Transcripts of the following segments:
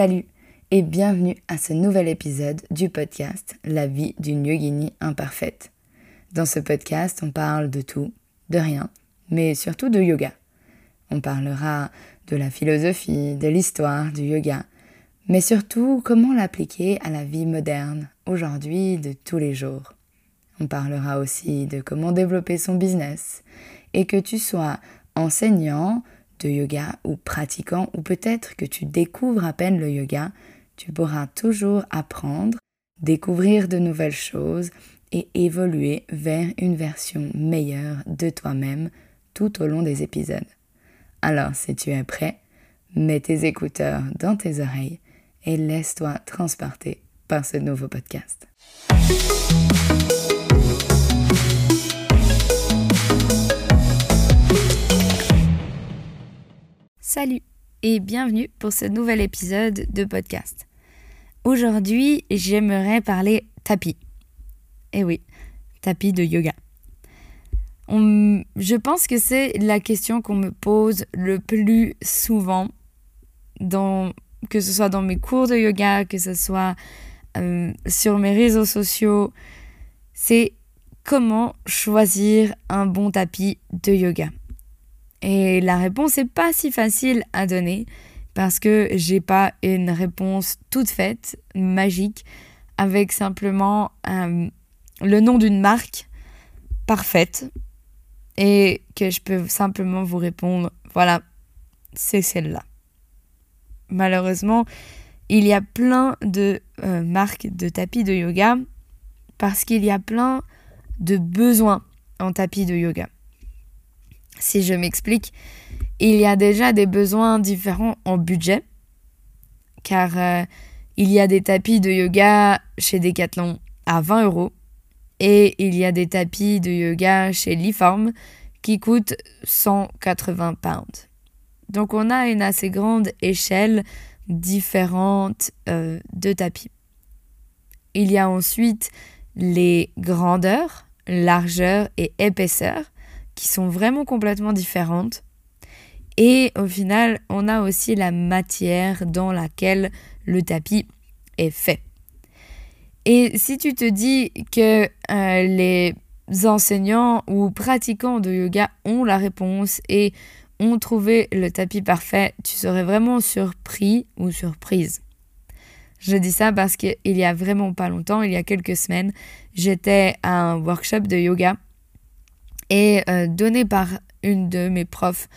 Salut et bienvenue à ce nouvel épisode du podcast La vie d'une yogini imparfaite. Dans ce podcast, on parle de tout, de rien, mais surtout de yoga. On parlera de la philosophie, de l'histoire du yoga, mais surtout comment l'appliquer à la vie moderne, aujourd'hui, de tous les jours. On parlera aussi de comment développer son business et que tu sois enseignant, de yoga ou pratiquant ou peut-être que tu découvres à peine le yoga, tu pourras toujours apprendre, découvrir de nouvelles choses et évoluer vers une version meilleure de toi-même tout au long des épisodes. Alors si tu es prêt, mets tes écouteurs dans tes oreilles et laisse-toi transporter par ce nouveau podcast. Salut et bienvenue pour ce nouvel épisode de podcast. Aujourd'hui, j'aimerais parler tapis. Eh oui, tapis de yoga. je pense que c'est la question qu'on me pose le plus souvent, que ce soit dans mes cours de yoga, que ce soit euh, sur mes réseaux sociaux. C'est comment choisir un bon tapis de yoga. Et la réponse n'est pas si facile à donner parce que j'ai pas une réponse toute faite, magique, avec simplement euh, le nom d'une marque parfaite et que je peux simplement vous répondre, voilà, c'est celle-là. Malheureusement, il y a plein de euh, marques de tapis de yoga parce qu'il y a plein de besoins en tapis de yoga. Si je m'explique, il y a déjà des besoins différents en budget, car euh, il y a des tapis de yoga chez Decathlon à 20 euros et il y a des tapis de yoga chez Liform qui coûtent 180 pounds. Donc on a une assez grande échelle différente euh, de tapis. Il y a ensuite les grandeurs, largeurs et épaisseurs qui sont vraiment complètement différentes. Et au final, on a aussi la matière dans laquelle le tapis est fait. Et si tu te dis que euh, les enseignants ou pratiquants de yoga ont la réponse et ont trouvé le tapis parfait, tu serais vraiment surpris ou surprise. Je dis ça parce qu'il y a vraiment pas longtemps, il y a quelques semaines, j'étais à un workshop de yoga et euh, donné par une de mes profs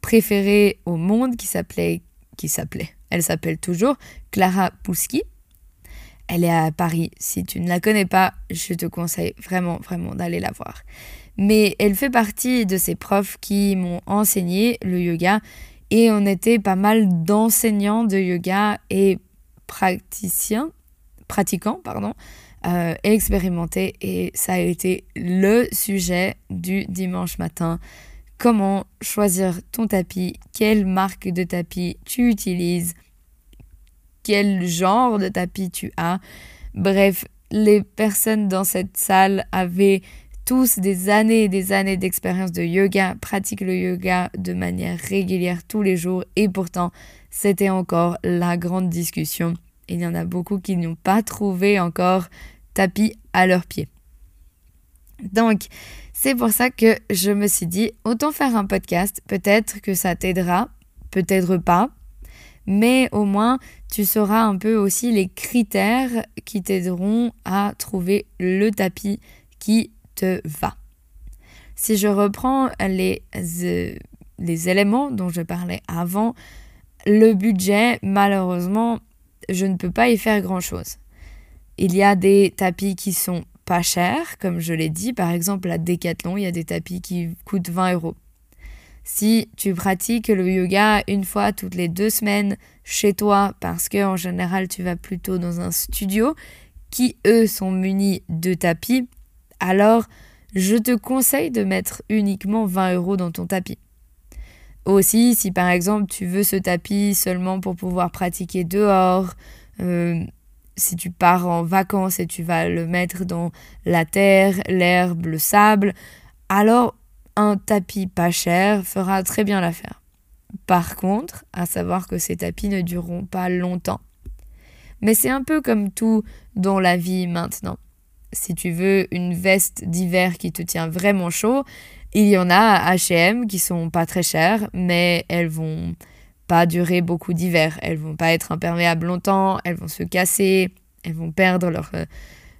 préférées au monde qui s'appelait, qui s'appelait, elle s'appelle toujours Clara Pouski. Elle est à Paris. Si tu ne la connais pas, je te conseille vraiment, vraiment d'aller la voir. Mais elle fait partie de ces profs qui m'ont enseigné le yoga et on était pas mal d'enseignants de yoga et praticiens, pratiquants, pardon, euh, expérimenté et ça a été le sujet du dimanche matin. Comment choisir ton tapis, quelle marque de tapis tu utilises, quel genre de tapis tu as? Bref, les personnes dans cette salle avaient tous des années et des années d'expérience de yoga, pratiquent le yoga de manière régulière tous les jours et pourtant c'était encore la grande discussion. Il y en a beaucoup qui n'ont pas trouvé encore tapis à leurs pieds. Donc, c'est pour ça que je me suis dit, autant faire un podcast, peut-être que ça t'aidera, peut-être pas, mais au moins tu sauras un peu aussi les critères qui t'aideront à trouver le tapis qui te va. Si je reprends les, euh, les éléments dont je parlais avant, le budget, malheureusement, je ne peux pas y faire grand-chose. Il y a des tapis qui sont pas chers, comme je l'ai dit. Par exemple, à Decathlon, il y a des tapis qui coûtent 20 euros. Si tu pratiques le yoga une fois toutes les deux semaines chez toi, parce que en général tu vas plutôt dans un studio qui eux sont munis de tapis, alors je te conseille de mettre uniquement 20 euros dans ton tapis. Aussi, si par exemple tu veux ce tapis seulement pour pouvoir pratiquer dehors, euh, si tu pars en vacances et tu vas le mettre dans la terre, l'herbe, le sable, alors un tapis pas cher fera très bien l'affaire. Par contre, à savoir que ces tapis ne dureront pas longtemps. Mais c'est un peu comme tout dans la vie maintenant. Si tu veux une veste d'hiver qui te tient vraiment chaud, il y en a à H&M qui sont pas très chères, mais elles vont pas durer beaucoup d'hiver. Elles vont pas être imperméables longtemps, elles vont se casser, elles vont perdre leur, euh,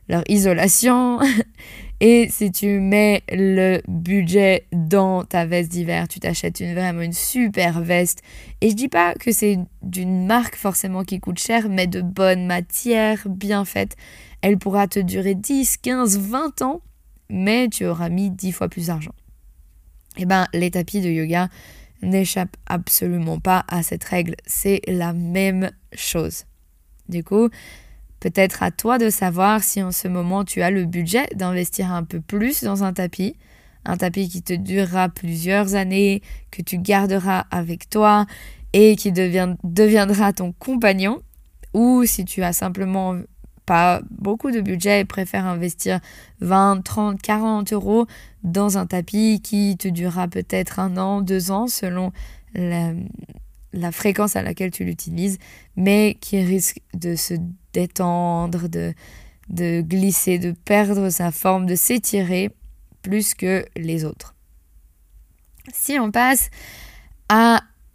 leur isolation. Et si tu mets le budget dans ta veste d'hiver, tu t'achètes une, vraiment une super veste. Et je dis pas que c'est d'une marque forcément qui coûte cher, mais de bonne matière, bien faite. Elle pourra te durer 10, 15, 20 ans, mais tu auras mis 10 fois plus d'argent. Eh ben, les tapis de yoga n'échappent absolument pas à cette règle. C'est la même chose. Du coup, Peut-être à toi de savoir si en ce moment tu as le budget d'investir un peu plus dans un tapis, un tapis qui te durera plusieurs années, que tu garderas avec toi et qui deviendra ton compagnon, ou si tu as simplement pas beaucoup de budget et préfères investir 20, 30, 40 euros dans un tapis qui te durera peut-être un an, deux ans selon la, la fréquence à laquelle tu l'utilises, mais qui risque de se détendre, de, glisser, de perdre sa forme, de s'étirer plus que les autres. Si on passe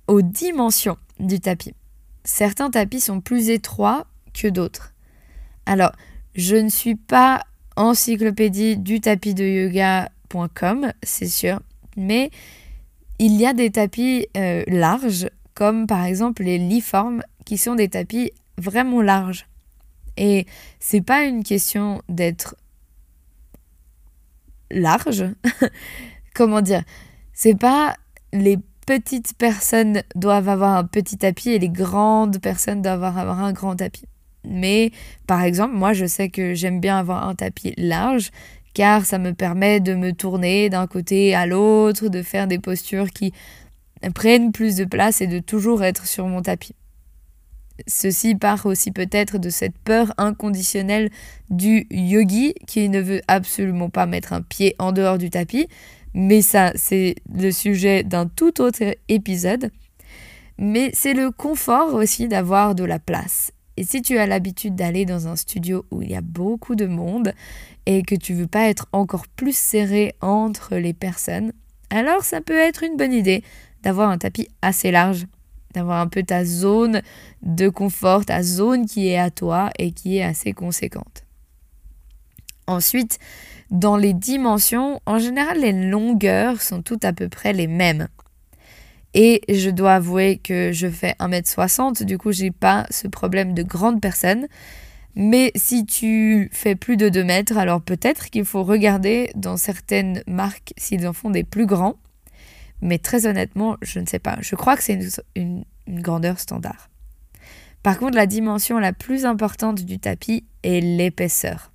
aux dimensions du tapis, certains tapis sont plus étroits que d'autres. Alors, je ne suis pas encyclopédie du tapis de yoga.com, c'est sûr, mais il y a des tapis euh, larges comme par exemple les liformes qui sont des tapis vraiment larges. Et c'est pas une question d'être large. Comment dire? C'est pas les petites personnes doivent avoir un petit tapis et les grandes personnes doivent avoir un grand tapis. Mais par exemple, moi je sais que j'aime bien avoir un tapis large car ça me permet de me tourner d'un côté à l'autre, de faire des postures qui prennent plus de place et de toujours être sur mon tapis. Ceci part aussi peut-être de cette peur inconditionnelle du yogi qui ne veut absolument pas mettre un pied en dehors du tapis, mais ça c'est le sujet d'un tout autre épisode. Mais c'est le confort aussi d'avoir de la place. Et si tu as l'habitude d'aller dans un studio où il y a beaucoup de monde et que tu veux pas être encore plus serré entre les personnes, alors ça peut être une bonne idée d'avoir un tapis assez large, d'avoir un peu ta zone de confort, ta zone qui est à toi et qui est assez conséquente. Ensuite, dans les dimensions, en général, les longueurs sont toutes à peu près les mêmes. Et je dois avouer que je fais 1m60, du coup, j'ai pas ce problème de grande personne. Mais si tu fais plus de 2 mètres, alors peut-être qu'il faut regarder dans certaines marques s'ils en font des plus grands. Mais très honnêtement, je ne sais pas. Je crois que c'est une, grandeur standard. Par contre, la dimension la plus importante du tapis est l'épaisseur.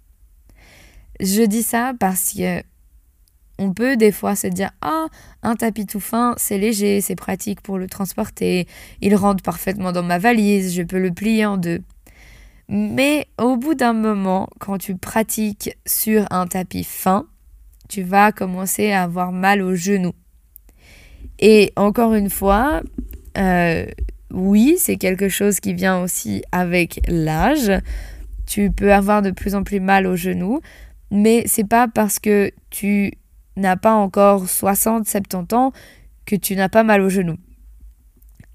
Je dis ça parce que on peut des fois se dire ah un tapis tout fin c'est léger c'est pratique pour le transporter il rentre parfaitement dans ma valise je peux le plier en deux mais au bout d'un moment quand tu pratiques sur un tapis fin tu vas commencer à avoir mal aux genoux et encore une fois, euh, oui, c'est quelque chose qui vient aussi avec l'âge. Tu peux avoir de plus en plus mal aux genoux, mais c'est pas parce que tu n'as pas encore 60, 70 ans que tu n'as pas mal aux genoux.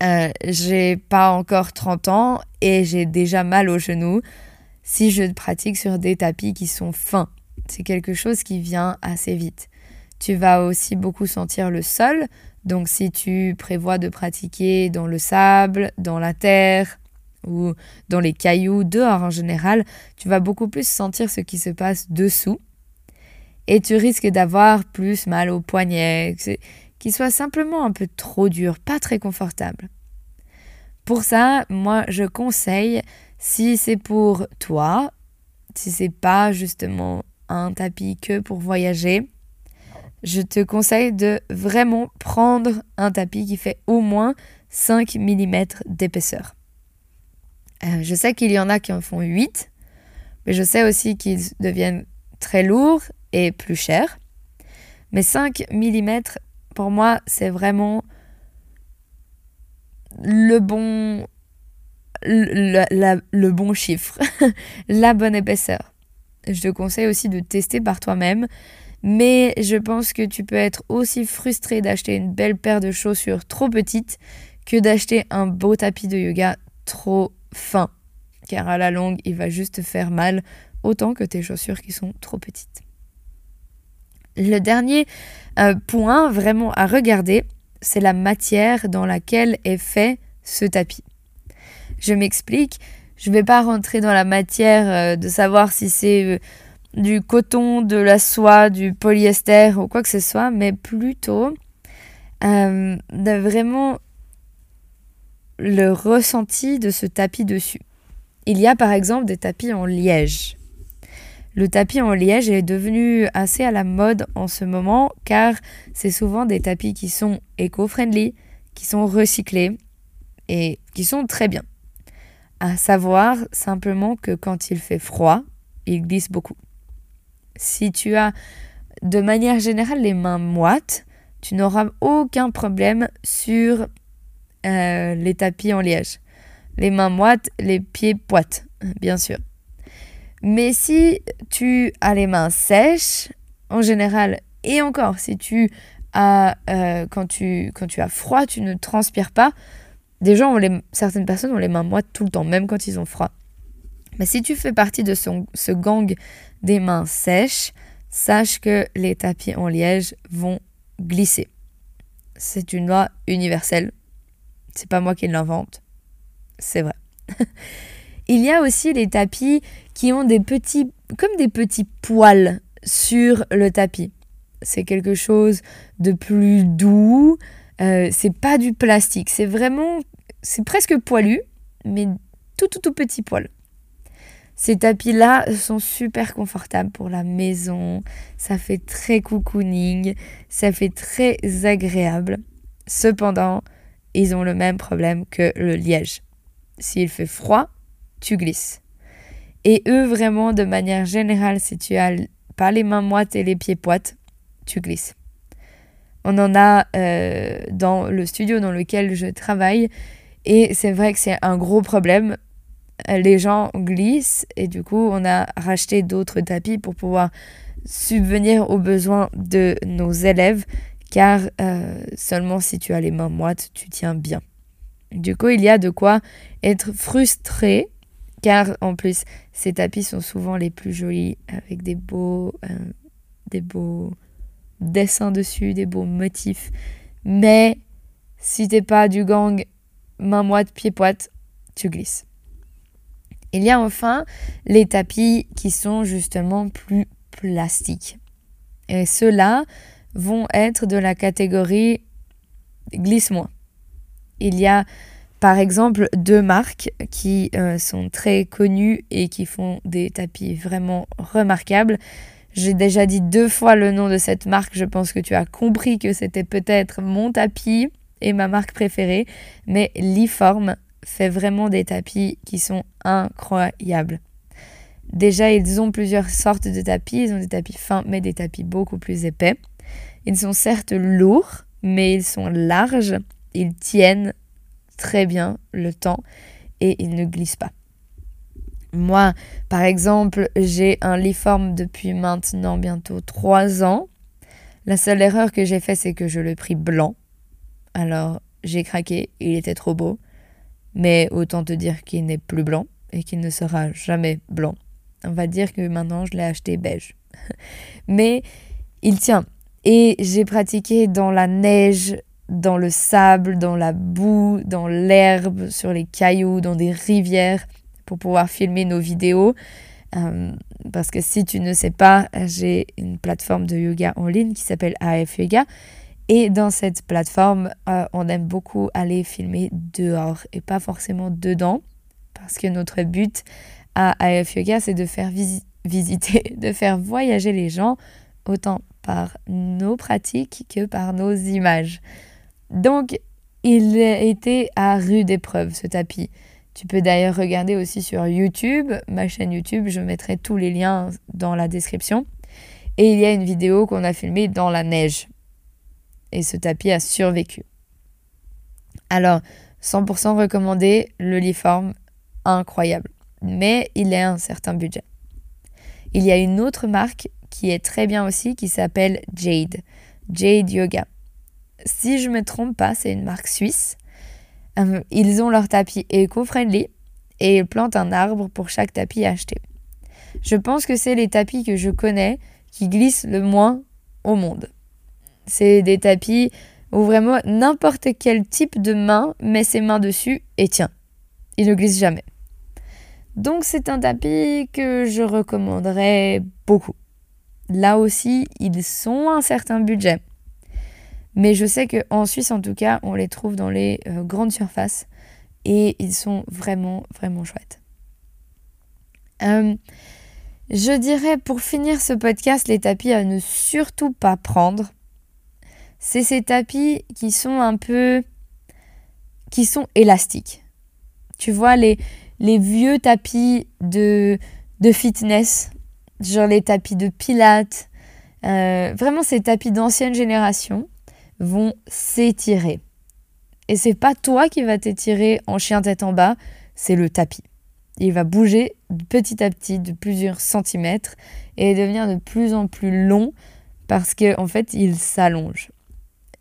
Euh, j'ai pas encore 30 ans et j'ai déjà mal aux genoux si je pratique sur des tapis qui sont fins. C'est quelque chose qui vient assez vite. Tu vas aussi beaucoup sentir le sol, donc si tu prévois de pratiquer dans le sable, dans la terre ou dans les cailloux, dehors en général, tu vas beaucoup plus sentir ce qui se passe dessous. Et tu risques d'avoir plus mal aux poignets, qui soit simplement un peu trop dur, pas très confortable. Pour ça, moi je conseille, si c'est pour toi, si c'est pas justement un tapis que pour voyager, je te conseille de vraiment prendre un tapis qui fait au moins 5 mm d'épaisseur. Euh, je sais qu'il y en a qui en font 8, Mais je sais aussi qu'ils deviennent très lourds et plus chers. Mais 5 mm, pour moi, c'est vraiment le bon, le, le bon chiffre, la bonne épaisseur. Je te conseille aussi de tester par toi-même, mais je pense que tu peux être aussi frustré d'acheter une belle paire de chaussures trop petites que d'acheter un beau tapis de yoga trop fin, car à la longue, il va juste te faire mal autant que tes chaussures qui sont trop petites. Le dernier euh, point vraiment à regarder, c'est la matière dans laquelle est fait ce tapis. Je m'explique, je ne vais pas rentrer dans la matière euh, de savoir si c'est euh, du coton, de la soie, du polyester ou quoi que ce soit, mais plutôt de vraiment le ressenti de ce tapis dessus. Il y a par exemple des tapis en liège. Le tapis en liège est devenu assez à la mode en ce moment car c'est souvent des tapis qui sont éco-friendly, qui sont recyclés et qui sont très bien. À savoir simplement que quand il fait froid, il glisse beaucoup. Si tu as de manière générale les mains moites, tu n'auras aucun problème sur euh, les tapis en liège. Les mains moites, les pieds poites, bien sûr. Mais si tu as les mains sèches, en général, et encore, si tu as, euh, quand, tu, as froid, tu ne transpires pas. Des gens ont les, certaines personnes ont les mains moites tout le temps, même quand ils ont froid. Mais si tu fais partie de ce gang des mains sèches, sache que les tapis en liège vont glisser. C'est une loi universelle. C'est pas moi qui l'invente. C'est vrai. Il y a aussi les tapis qui ont des petits, comme des petits poils sur le tapis. C'est quelque chose de plus doux. Euh, c'est pas du plastique. C'est vraiment, c'est presque poilu, mais tout tout tout petit poil. Ces tapis-là sont super confortables pour la maison. Ça fait très cocooning. Ça fait très agréable. Cependant, ils ont le même problème que le liège. S'il fait froid, tu glisses. Et eux, vraiment, de manière générale, si tu as pas les mains moites et les pieds poites, tu glisses. On en a euh, dans le studio dans lequel je travaille et c'est vrai que c'est un gros problème. Les gens glissent et du coup, on a racheté d'autres tapis pour pouvoir subvenir aux besoins de nos élèves car euh, seulement si tu as les mains moites, tu tiens bien. Du coup, il y a de quoi être frustré car en plus, ces tapis sont souvent les plus jolis avec des beaux, euh, des beaux dessins dessus, des beaux motifs. Mais si t'es pas du gang main moite, pied poite, tu glisses. Il y a enfin les tapis qui sont justement plus plastiques. Et ceux-là vont être de la catégorie glisse moins. Il y a par exemple deux marques qui euh, sont très connues et qui font des tapis vraiment remarquables. J'ai déjà dit deux fois le nom de cette marque, je pense que tu as compris que c'était peut-être mon tapis et ma marque préférée, mais Liform fait vraiment des tapis qui sont incroyables. Déjà, ils ont plusieurs sortes de tapis, ils ont des tapis fins, mais des tapis beaucoup plus épais. Ils sont certes lourds, mais ils sont larges, ils tiennent très bien le temps et il ne glisse pas. Moi, par exemple, j'ai un liforme depuis maintenant bientôt 3 ans. La seule erreur que j'ai faite, c'est que je l'ai pris blanc. Alors, j'ai craqué, il était trop beau. Mais autant te dire qu'il n'est plus blanc et qu'il ne sera jamais blanc. On va dire que maintenant, je l'ai acheté beige. Mais il tient. Et j'ai pratiqué dans la neige, dans le sable, dans la boue, dans l'herbe, sur les cailloux, dans des rivières pour pouvoir filmer nos vidéos. Euh, parce que si tu ne sais pas, j'ai une plateforme de yoga en ligne qui s'appelle AF Yoga. Et dans cette plateforme, euh, on aime beaucoup aller filmer dehors et pas forcément dedans. Parce que notre but à AF Yoga, c'est de faire visiter, de faire voyager les gens autant par nos pratiques que par nos images. Donc, il était à rude épreuve, ce tapis. Tu peux d'ailleurs regarder aussi sur YouTube, ma chaîne YouTube, je mettrai tous les liens dans la description. Et il y a une vidéo qu'on a filmée dans la neige. Et ce tapis a survécu. Alors, 100% recommandé, le Liforme, incroyable. Mais il est un certain budget. Il y a une autre marque qui est très bien aussi, qui s'appelle Jade. Jade Yoga. Si je ne me trompe pas, c'est une marque suisse. Euh, ils ont leur tapis éco-friendly et ils plantent un arbre pour chaque tapis acheté. Je pense que c'est les tapis que je connais qui glissent le moins au monde. C'est des tapis où vraiment n'importe quel type de main met ses mains dessus et tiens, il ne glisse jamais. Donc c'est un tapis que je recommanderais beaucoup. Là aussi, ils sont un certain budget. Mais je sais qu'en Suisse, en tout cas, on les trouve dans les euh, grandes surfaces et ils sont vraiment, vraiment chouettes. Euh, je dirais pour finir ce podcast, les tapis à ne surtout pas prendre. C'est ces tapis qui sont un peu. qui sont élastiques. Tu vois, les, vieux tapis de, fitness, genre les tapis de pilates, euh, vraiment ces tapis d'ancienne génération vont s'étirer. Et c'est pas toi qui vas t'étirer en chien tête en bas, c'est le tapis. Il va bouger petit à petit de plusieurs centimètres et devenir de plus en plus long parce qu'en en fait, il s'allonge.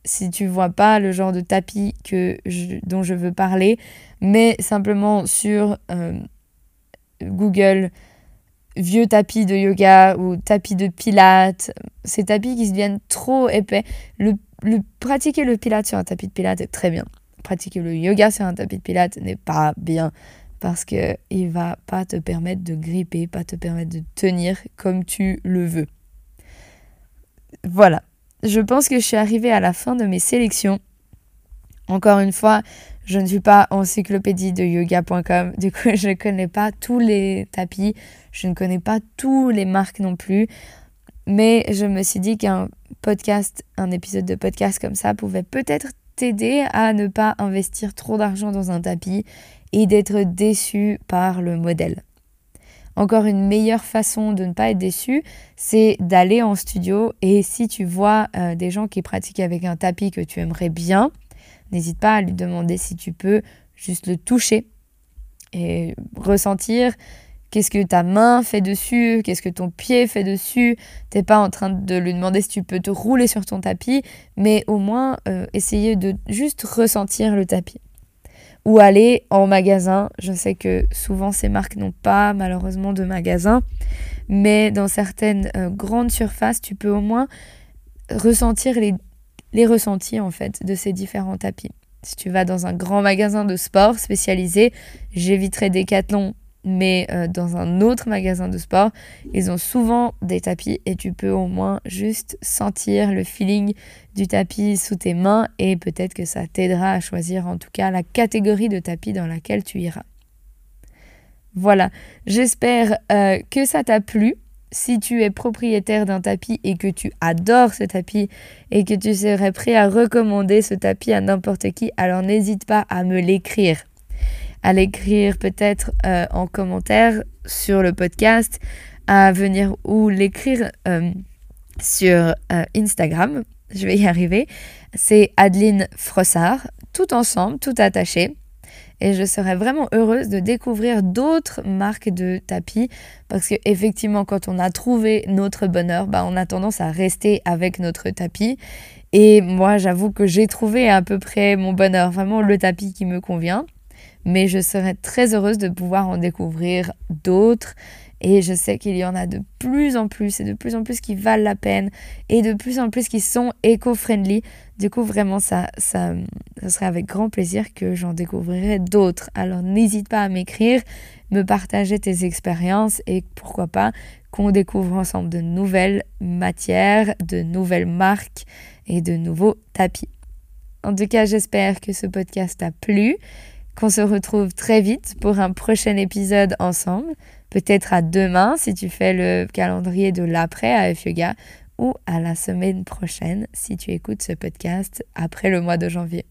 Si tu vois pas le genre de tapis que dont je veux parler, mais simplement sur euh, Google vieux tapis de yoga ou tapis de pilates, ces tapis qui se deviennent trop épais. Le pratiquer le pilate sur un tapis de pilate est très bien. Pratiquer le yoga sur un tapis de pilate n'est pas bien parce que il va pas te permettre de gripper, pas te permettre de tenir comme tu le veux. Voilà. Je pense que je suis arrivée à la fin de mes sélections. Encore une fois, je ne suis pas encyclopédie de yoga.com, du coup je ne connais pas tous les tapis, je ne connais pas tous les marques non plus. Mais je me suis dit qu'un podcast, un épisode de podcast comme ça pouvait peut-être t'aider à ne pas investir trop d'argent dans un tapis et d'être déçu par le modèle. Encore une meilleure façon de ne pas être déçu, c'est d'aller en studio et si tu vois euh, des gens qui pratiquent avec un tapis que tu aimerais bien, n'hésite pas à lui demander si tu peux juste le toucher et ressentir qu'est-ce que ta main fait dessus, qu'est-ce que ton pied fait dessus. T'es pas en train de lui demander si tu peux te rouler sur ton tapis, mais au moins euh, essayer de juste ressentir le tapis. Ou aller en magasin. Je sais que souvent ces marques n'ont pas malheureusement de magasin, mais dans certaines euh, grandes surfaces, tu peux au moins ressentir les, les ressentis en fait de ces différents tapis. Si tu vas dans un grand magasin de sport spécialisé, j'éviterai Decathlon mais euh, dans un autre magasin de sport, ils ont souvent des tapis et tu peux au moins juste sentir le feeling du tapis sous tes mains et peut-être que ça t'aidera à choisir en tout cas la catégorie de tapis dans laquelle tu iras. Voilà, j'espère euh, que ça t'a plu. Si tu es propriétaire d'un tapis et que tu adores ce tapis et que tu serais prêt à recommander ce tapis à n'importe qui, alors n'hésite pas à me l'écrire à l'écrire peut-être euh, en commentaire sur le podcast, à venir ou l'écrire euh, sur euh, Instagram. Je vais y arriver. C'est Adeline Frossard, tout ensemble, tout attaché. Et je serais vraiment heureuse de découvrir d'autres marques de tapis parce que effectivement, quand on a trouvé notre bonheur, bah, on a tendance à rester avec notre tapis. Et moi, j'avoue que j'ai trouvé à peu près mon bonheur, vraiment le tapis qui me convient mais je serais très heureuse de pouvoir en découvrir d'autres. Et je sais qu'il y en a de plus en plus et de plus en plus qui valent la peine et de plus en plus qui sont éco-friendly. Du coup, vraiment, ça, ça, serait avec grand plaisir que j'en découvrirai d'autres. Alors, n'hésite pas à m'écrire, me partager tes expériences et pourquoi pas qu'on découvre ensemble de nouvelles matières, de nouvelles marques et de nouveaux tapis. En tout cas, j'espère que ce podcast t'a plu qu'on se retrouve très vite pour un prochain épisode ensemble. Peut-être à demain si tu fais le calendrier de l'après à F-Yoga ou à la semaine prochaine si tu écoutes ce podcast après le mois de janvier.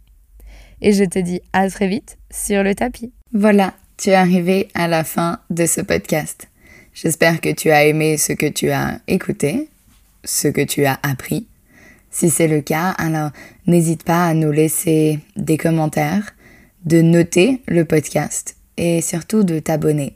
Et je te dis à très vite sur le tapis. Voilà, tu es arrivé à la fin de ce podcast. J'espère que tu as aimé ce que tu as écouté, ce que tu as appris. Si c'est le cas, alors n'hésite pas à nous laisser des commentaires, de noter le podcast et surtout de t'abonner.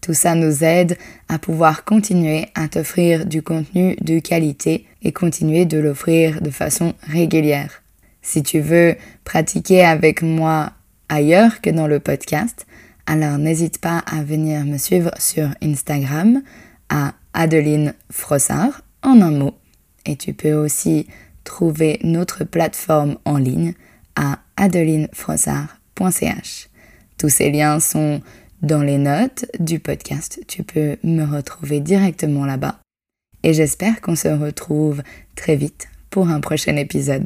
Tout ça nous aide à pouvoir continuer à t'offrir du contenu de qualité et continuer de l'offrir de façon régulière. Si tu veux pratiquer avec moi ailleurs que dans le podcast, alors n'hésite pas à venir me suivre sur Instagram à Adeline Frossard en un mot. Et tu peux aussi trouver notre plateforme en ligne à Tous ces liens sont dans les notes du podcast. Tu peux me retrouver directement là-bas. Et j'espère qu'on se retrouve très vite pour un prochain épisode.